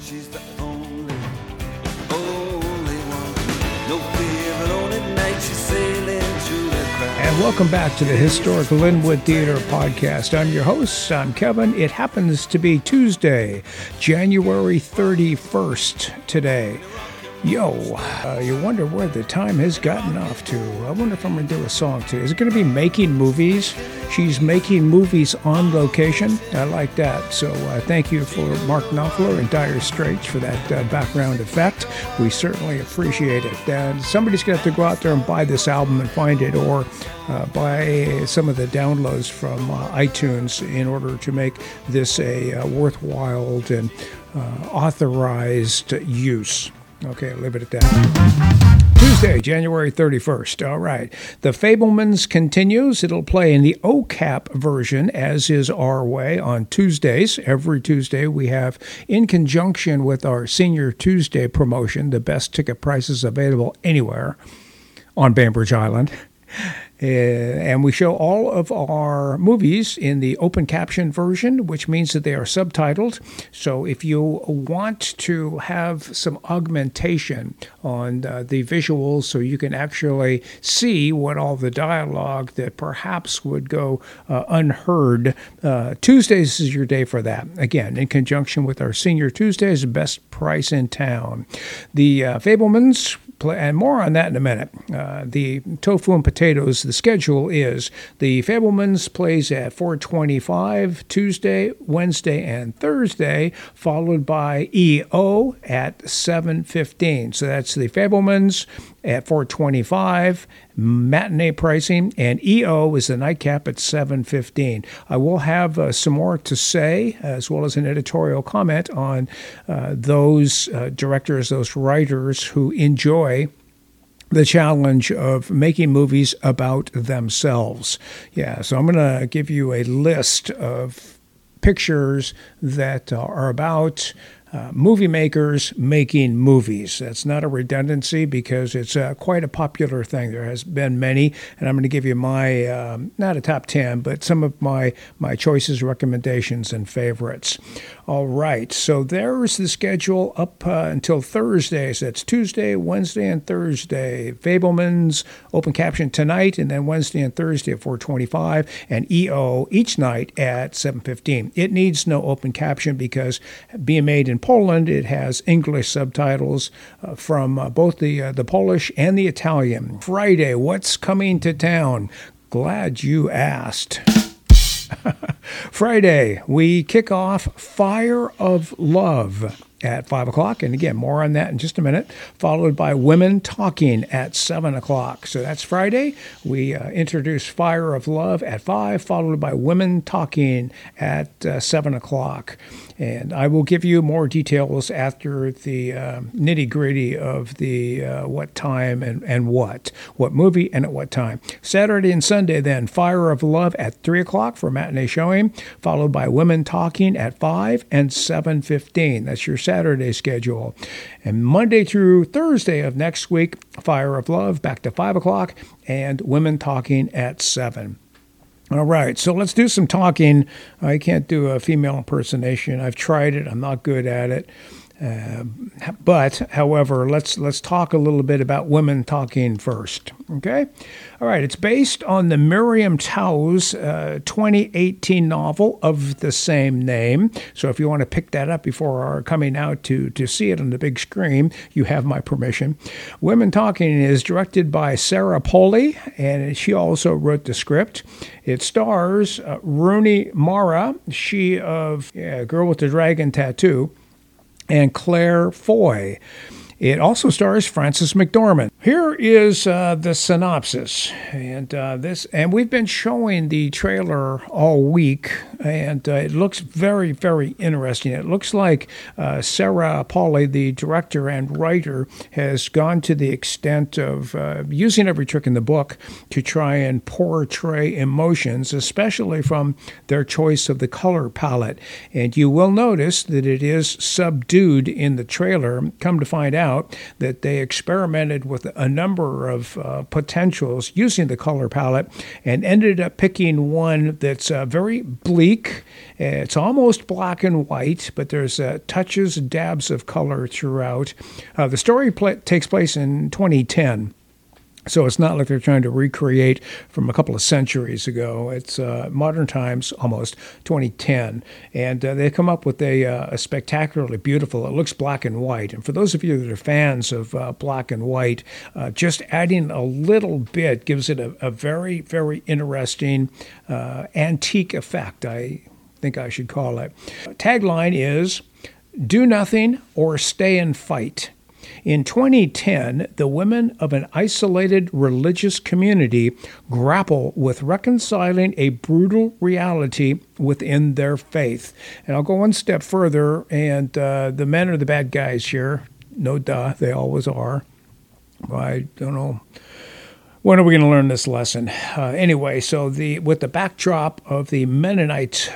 She's the only, one. And welcome back to the Historic Lynwood Theater Podcast. I'm your host, I'm Kevin. It happens to be Tuesday, January 31st today. Yo, uh, you wonder where the time has gotten off to. I wonder if I'm going to do a song too. Is it going to be making movies? She's making movies on location. I like that. So uh, thank you for Mark Knopfler and Dire Straits for that uh, background effect. We certainly appreciate it. And somebody's going to have to go out there and buy this album and find it, or uh, buy some of the downloads from uh, iTunes in order to make this a uh, worthwhile and authorized use. Okay, I'll leave it at that. Tuesday, January 31st. All right. The Fabelmans continues. It'll play in the OCAP version, as is our way, on Tuesdays. Every Tuesday, we have, in conjunction with our Senior Tuesday promotion, the best ticket prices available anywhere on Bainbridge Island. Uh, and we show all of our movies in the open caption version, which means that they are subtitled. So if you want to have some augmentation on uh, the visuals so you can actually see what all the dialogue that perhaps would go uh, unheard, uh, Tuesdays is your day for that. Again, in conjunction with our Senior Tuesdays, best price in town. The uh, Fabelmans play, and more on that in a minute. Uh, the tofu and potatoes. The schedule is the Fabelmans plays at 4:25 Tuesday, Wednesday, and Thursday, followed by EO at 7:15. So that's the Fabelmans at 425 matinee pricing and eo is the nightcap at 715 i will have uh, some more to say as well as an editorial comment on uh, those uh, directors those writers who enjoy the challenge of making movies about themselves. Yeah so i'm going to give you a list of pictures that are about uh, movie makers making movies. That's not a redundancy because it's uh, quite a popular thing. There has been many, and I'm going to give you my um, not a top ten, but some of my my choices, recommendations, and favorites. All right, so there's the schedule up uh, until Thursday. So that's Tuesday, Wednesday, and Thursday. Fabelman's open caption tonight, and then Wednesday and Thursday at 4:25, and EO each night at 7:15. It needs no open caption because being made in Poland, it has English subtitles uh, from uh, both the uh, the Polish and the Italian. Friday, what's coming to town? Glad you asked. Friday, we kick off Fire of Love at 5 o'clock. And again, more on that in just a minute, followed by Women Talking at 7 o'clock. So that's Friday. We uh, introduce Fire of Love at 5, followed by Women Talking at uh, 7 o'clock. And I will give you more details after the uh, nitty gritty of the uh, what time and, and what, what movie and at what time. Saturday and Sunday, then, Fire of Love at 3 o'clock for matinee showing, followed by Women Talking at 5 and 7.15. That's your Saturday schedule. And Monday through Thursday of next week, Fire of Love back to 5 o'clock and Women Talking at 7. All right, so let's do some talking. I can't do a female impersonation. I've tried it. I'm not good at it. Uh, but, however, let's let's talk a little bit about women talking first. Okay, all right. It's based on the Miriam Toews uh, 2018 novel of the same name. So, if you want to pick that up before our coming out to to see it on the big screen, you have my permission. Women Talking is directed by Sarah Polley, and she also wrote the script. It stars uh, Rooney Mara, she of yeah, Girl with the Dragon Tattoo and Claire Foy. It also stars Frances McDormand. Here is uh, the synopsis, and uh, this, and we've been showing the trailer all week, and uh, it looks very, very interesting. It looks like uh, Sarah Polley, the director and writer, has gone to the extent of uh, using every trick in the book to try and portray emotions, especially from their choice of the color palette. And you will notice that it is subdued in the trailer. Come to find out out that they experimented with a number of uh, potentials using the color palette and ended up picking one that's uh, very bleak. It's almost black and white, but there's uh, touches, dabs of color throughout. Uh, the story pl- takes place in 2010. So it's not like they're trying to recreate from a couple of centuries ago. It's uh, modern times, almost 2010, and uh, they come up with a, uh, a, spectacularly beautiful. It looks black and white, and for those of you that are fans of uh, black and white, uh, just adding a little bit gives it a, a very, very interesting uh, antique effect. I think I should call it. Tagline is "Do nothing or stay and fight." In 2010, the women of an isolated religious community grapple with reconciling a brutal reality within their faith. And I'll go one step further, and uh, the men are the bad guys here. No duh, they always are. I don't know when are we going to learn this lesson? Uh, anyway, so the with the backdrop of the Mennonite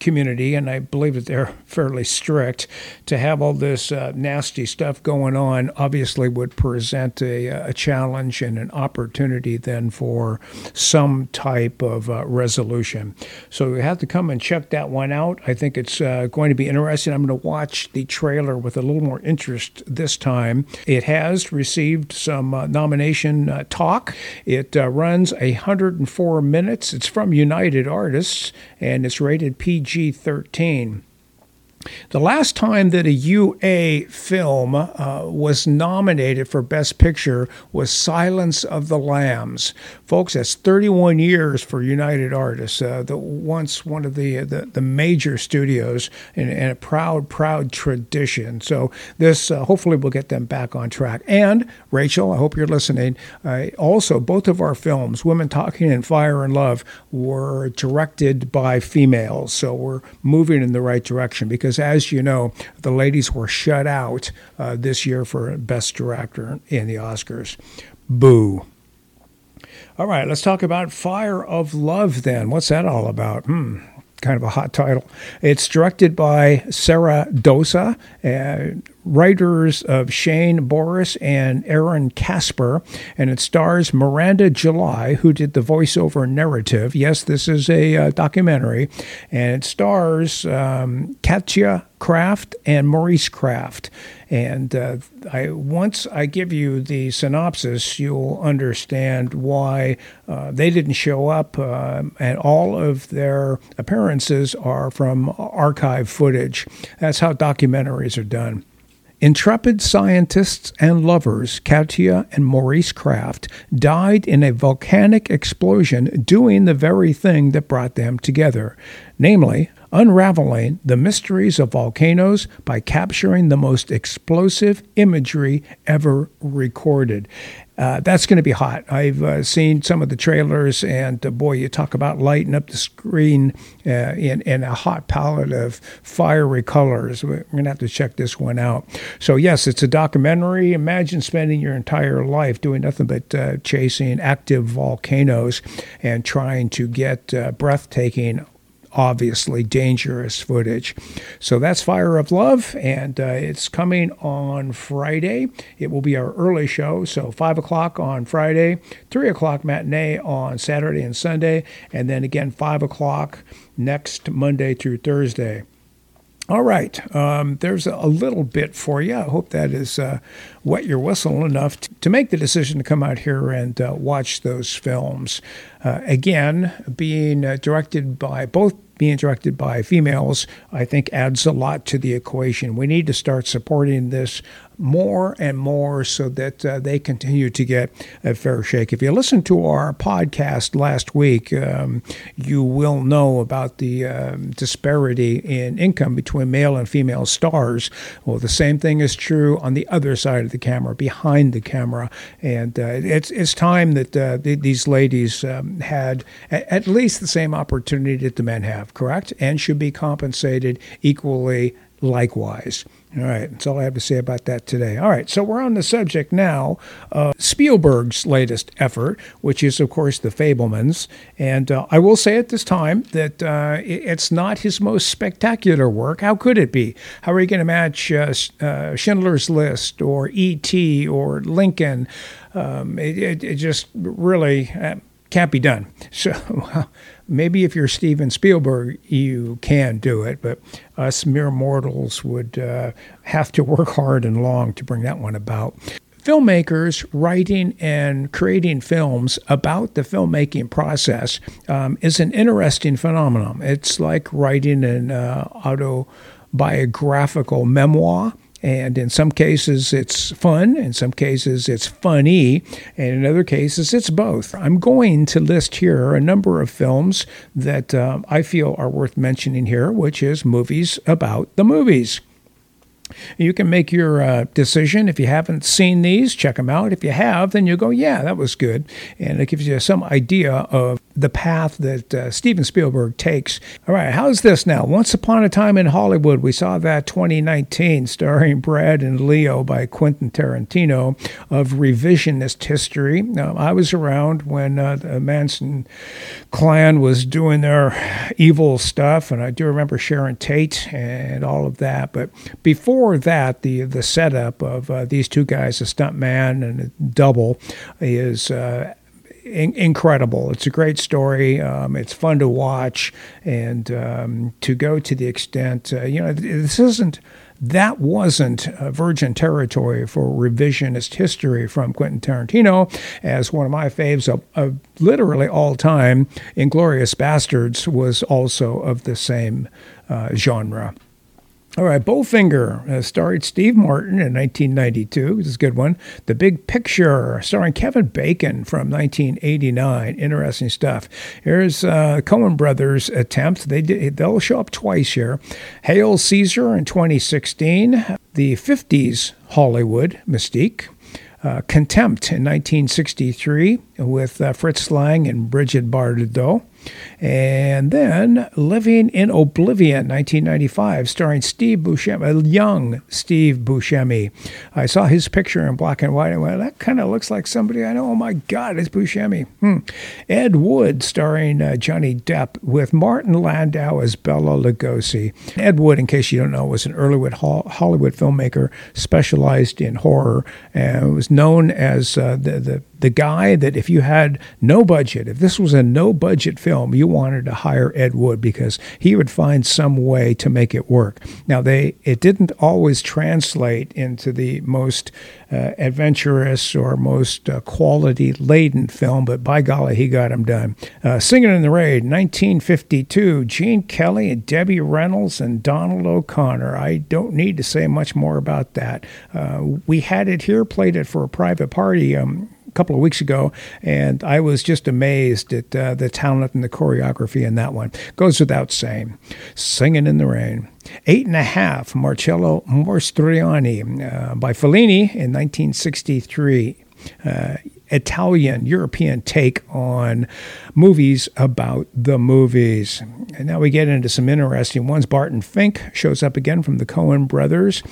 community, and I believe that they're fairly strict, to have all this uh, nasty stuff going on obviously would present a, a, challenge and an opportunity then for some type of uh, resolution. So we have to come and check that one out. I think it's uh, going to be interesting. I'm going to watch the trailer with a little more interest this time. It has received some uh, nomination uh, talk. It uh, runs 104 minutes. It's from United Artists and it's rated PG. PG 13. The last time that a UA film uh, was nominated for Best Picture was Silence of the Lambs. Folks, that's 31 years for United Artists, uh, the, once one of the, the, the major studios and, and, a proud, proud tradition. So this uh, hopefully will get them back on track. And Rachel, I hope you're listening. Uh, also, both of our films, Women Talking and Fire and Love, were directed by females. So we're moving in the right direction because because, as you know, the ladies were shut out uh, this year for Best Director in the Oscars. Boo. All right, let's talk about Fire of Love then. What's that all about? Hmm, kind of a hot title. It's directed by Sara Dosa, uh, writers of Shane Boris and Erin Casper, and it stars Miranda July, who did the voiceover narrative. Yes, this is a uh, documentary, and it stars um, Katia Krafft and Maurice Krafft. And uh, I, once I give you the synopsis, you'll understand why uh, they didn't show up, uh, and all of their appearances are from archive footage. That's how documentaries are done. Intrepid scientists and lovers Katia and Maurice Krafft died in a volcanic explosion doing the very thing that brought them together, namely, unraveling the mysteries of volcanoes by capturing the most explosive imagery ever recorded. Uh, that's going to be hot. I've uh, seen some of the trailers, and uh, boy, you talk about lighting up the screen uh, in, in a hot palette of fiery colors. We're going to have to check this one out. So, yes, it's a documentary. Imagine spending your entire life doing nothing but uh, chasing active volcanoes and trying to get uh, breathtaking obviously dangerous footage. So that's Fire of Love, and uh, it's coming on Friday. It will be our early show, so 5 o'clock on Friday, 3 o'clock matinee on Saturday and Sunday, and then again 5 o'clock next Monday through Thursday. All right, um, there's a little bit for you. I hope that is uh, wet your whistle enough to, to, make the decision to come out here and uh, watch those films. Uh, again, being uh, directed by both being directed by females, I think adds a lot to the equation. We need to start supporting this more and more so that uh, they continue to get a fair shake. If you listen to our podcast last week, um, you will know about the um, disparity in income between male and female stars. Well, the same thing is true on the other side of the camera, behind the camera, and uh, it's it's time that uh, th- these ladies um, had a- at least the same opportunity that the men have, correct, and should be compensated equally likewise. All right, that's all I have to say about that today. All right, so we're on the subject now of Spielberg's latest effort, which is, of course, The Fabelmans. And uh, I will say at this time that uh, it's not his most spectacular work. How could it be? How are you going to match uh, uh, Schindler's List or E.T. or Lincoln? Um, it, it, it, just really uh, can't be done. So maybe if you're Steven Spielberg, you can do it, but us mere mortals would uh, have to work hard and long to bring that one about. Filmmakers writing and creating films about the filmmaking process um, is an interesting phenomenon. It's like writing an uh, autobiographical memoir and in some cases, it's fun. In some cases, it's funny. And in other cases, it's both. I'm going to list here a number of films that uh, I feel are worth mentioning here, which is movies about the movies. You can make your uh, decision. If you haven't seen these, check them out. If you have, then you go, yeah, that was good. And it gives you some idea of the path that uh, Steven Spielberg takes. All right, how's this now? Once Upon a Time in Hollywood, we saw that 2019, starring Brad and Leo by Quentin Tarantino of revisionist history. Now, I was around when uh, the Manson clan was doing their evil stuff, and I do remember Sharon Tate and all of that. But before that, the the setup of uh, these two guys, a stuntman and a double, is uh, in- incredible. It's a great story. Um, it's fun to watch, and um, to go to the extent, uh, you know, this isn't. That wasn't virgin territory for revisionist history from Quentin Tarantino, as one of my faves of, of literally all time, Inglourious Basterds was also of the same uh, genre. All right, Bowfinger uh, starred Steve Martin in 1992. This is a good one. The Big Picture, starring Kevin Bacon from 1989. Interesting stuff. Here's uh, Coen Brothers' attempt. They did, they'll show up twice here. Hail Caesar in 2016. The 50s Hollywood Mystique. Uh, Contempt in 1963 with uh, Fritz Lang and Brigitte Bardot. And then Living in Oblivion, 1995, starring Steve Buscemi, a young Steve Buscemi. I saw his picture in black and white and went, that kind of looks like somebody I know. Oh my God, it's Buscemi. Hmm. Ed Wood, starring uh, Johnny Depp, with Martin Landau as Bela Lugosi. Ed Wood, in case you don't know, was an early Hollywood filmmaker specialized in horror and was known as uh, the, the the guy that if you had no budget, if this was a no budget film, you wanted to hire Ed Wood because he would find some way to make it work. Now they it didn't always translate into the most uh, adventurous or most uh, quality laden film, but by golly, he got him done. Uh, Singing in the Rain, 1952, Gene Kelly and Debbie Reynolds and Donald O'Connor. I don't need to say much more about that. Uh, we had it here, played it for a private party. Um, couple of weeks ago, and I was just amazed at uh, the talent and the choreography in that one. Goes without saying. Singing in the Rain. Eight and a Half, Marcello Mastroianni uh, by Fellini in 1963. Uh, Italian European take on movies about the movies. And now we get into some interesting ones. Barton Fink shows up again from the Coen brothers.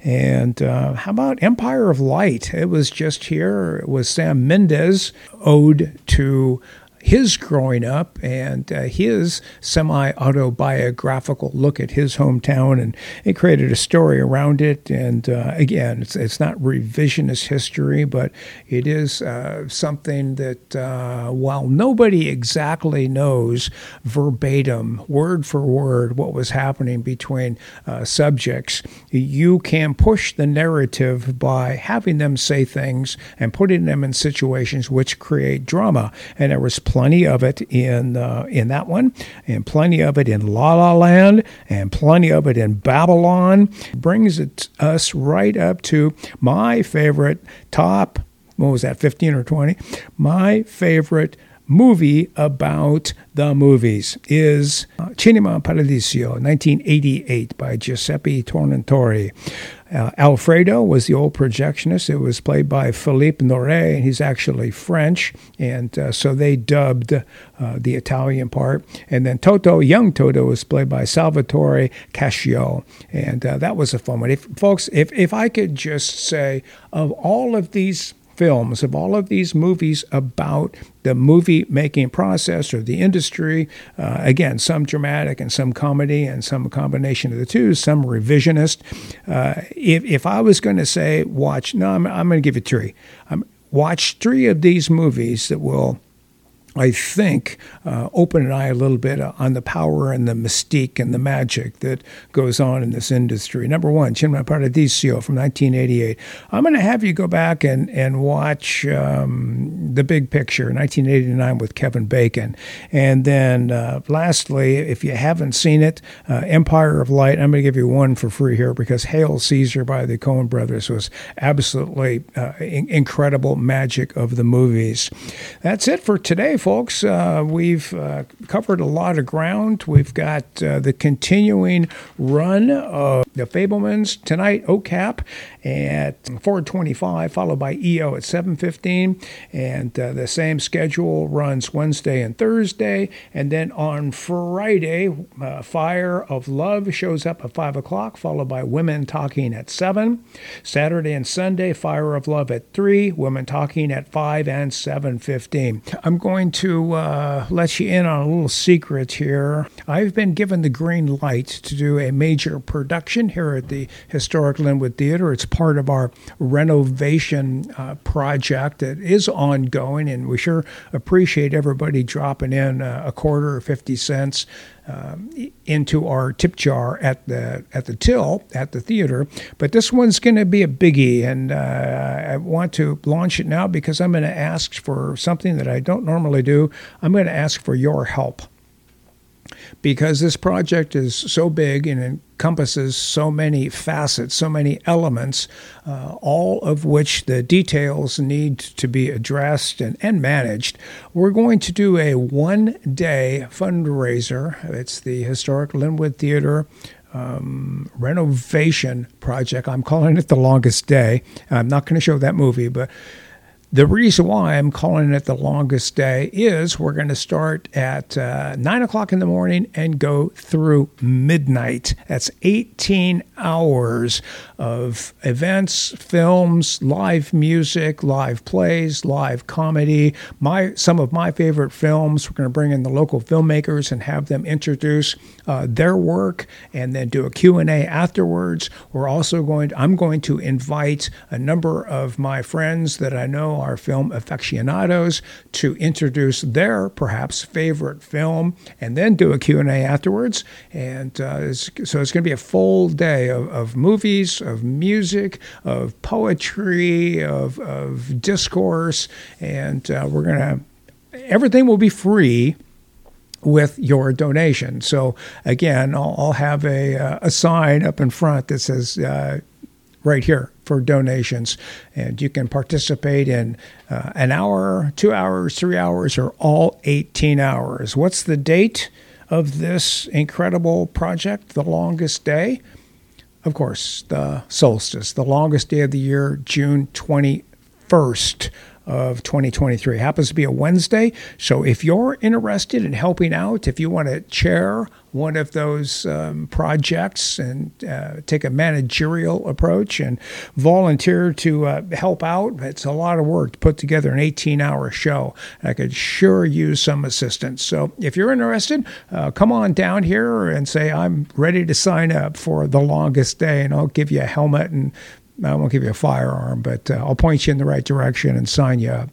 And uh, how about Empire of Light? It was just here. It was Sam Mendes, ode to his growing up and uh, his semi autobiographical look at his hometown, and it created a story around it. And uh, again, it's, it's not revisionist history, but it is uh, something that uh, while nobody exactly knows verbatim, word for word, what was happening between uh, subjects, you can push the narrative by having them say things and putting them in situations which create drama. And there was plenty of it in uh, in that one, and plenty of it in La La Land, and plenty of it in Babylon. Brings it us right up to my favorite top. What was that, 15 or 20? My favorite movie about the movies is uh, Cinema Paradiso, 1988, by Giuseppe Tornatore. Uh, Alfredo was the old projectionist. It was played by Philippe Noiret, and he's actually French, and uh, so they dubbed uh, the Italian part. And then Toto, young Toto, was played by Salvatore Cascio, and uh, that was a fun one. If, folks, if if I could just say, of all of these films, of all of these movies about the movie making process or the industry. Uh, again, some dramatic and some comedy and some combination of the two, some revisionist. Uh, if, if I was going to say, watch, no, I'm, I'm going to give you three. Um, watch three of these movies that will I think, uh, open an eye a little bit on the power and the mystique and the magic that goes on in this industry. Number one, Cinema Paradiso from 1988. I'm going to have you go back and, and watch um, The Big Picture, 1989, with Kevin Bacon. And then uh, lastly, if you haven't seen it, uh, Empire of Light, I'm going to give you one for free here because Hail Caesar by the Coen brothers was absolutely uh, in- incredible magic of the movies. That's it for today, folks. Uh, we've uh, covered a lot of ground. We've got uh, the continuing run of the Fabelmans tonight, OCAP at 425, followed by EO at 715. And uh, the same schedule runs Wednesday and Thursday. And then on Friday, uh, Fire of Love shows up at 5 o'clock, followed by Women Talking at 7. Saturday and Sunday, Fire of Love at 3, Women Talking at 5 and 7.15. I'm going to uh, let you in on a little secret here. I've been given the green light to do a major production here at the Historic Lynwood Theater. It's part of our renovation uh, project that is ongoing, and we sure appreciate everybody dropping in uh, a quarter or 50 cents. Um, into our tip jar at the at the till at the theater. But this one's going to be a biggie, and uh, I want to launch it now because I'm going to ask for something that I don't normally do. I'm going to ask for your help because this project is so big and encompasses so many facets, so many elements, uh, all of which the details need to be addressed and, and managed. We're going to do a one day fundraiser. It's the Historic Lynwood Theater. Um, renovation project. I'm calling it the longest day. I'm not going to show that movie, but the reason why I'm calling it the longest day is we're going to start at uh, 9 o'clock in the morning and go through midnight. That's 18 hours of events, films, live music, live plays, live comedy. My Some of my favorite films, we're going to bring in the local filmmakers and have them introduce uh, their work and then do a Q&A afterwards. We're also going to, I'm going to invite a number of my friends that I know are film aficionados to introduce their perhaps favorite film and then do a Q&A afterwards. And uh, it's, so it's going to be a full day of, of movies, of music, of poetry, of, of discourse, and uh, we're going to, everything will be free with your donation. So again, I'll, I'll have a, uh, a sign up in front that says, uh, right here for donations. And you can participate in uh, an hour, two hours, three hours, or all 18 hours. What's the date of this incredible project, The Longest Day? Of course, the solstice, the longest day of the year, June 21st of 2023. Happens to be a Wednesday. So if you're interested in helping out, if you want to chair one of those um, projects and uh, take a managerial approach and volunteer to uh, help out, it's a lot of work to put together an 18 hour show. I could sure use some assistance. So if you're interested, uh, come on down here and say, I'm ready to sign up for the longest day, and I'll give you a helmet and I won't give you a firearm, but uh, I'll point you in the right direction and sign you up.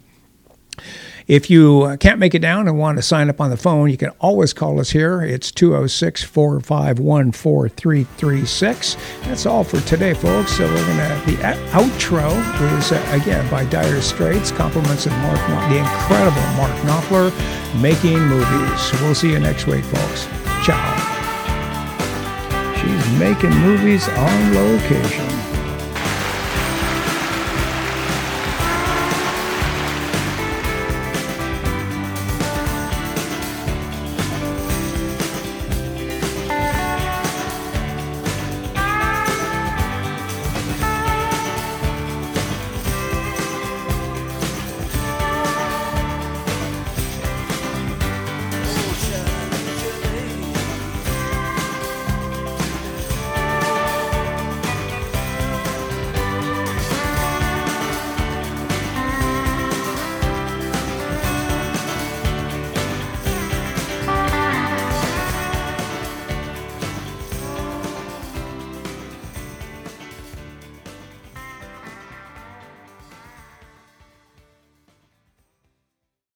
If you can't make it down and want to sign up on the phone, you can always call us here. It's 206 451 4336. That's all for today, folks. So we're going to, the outro is, uh, again, by Dire Straits, compliments of Mark, the incredible Mark Knopfler, making movies. We'll see you next week, folks. Ciao. She's making movies on location.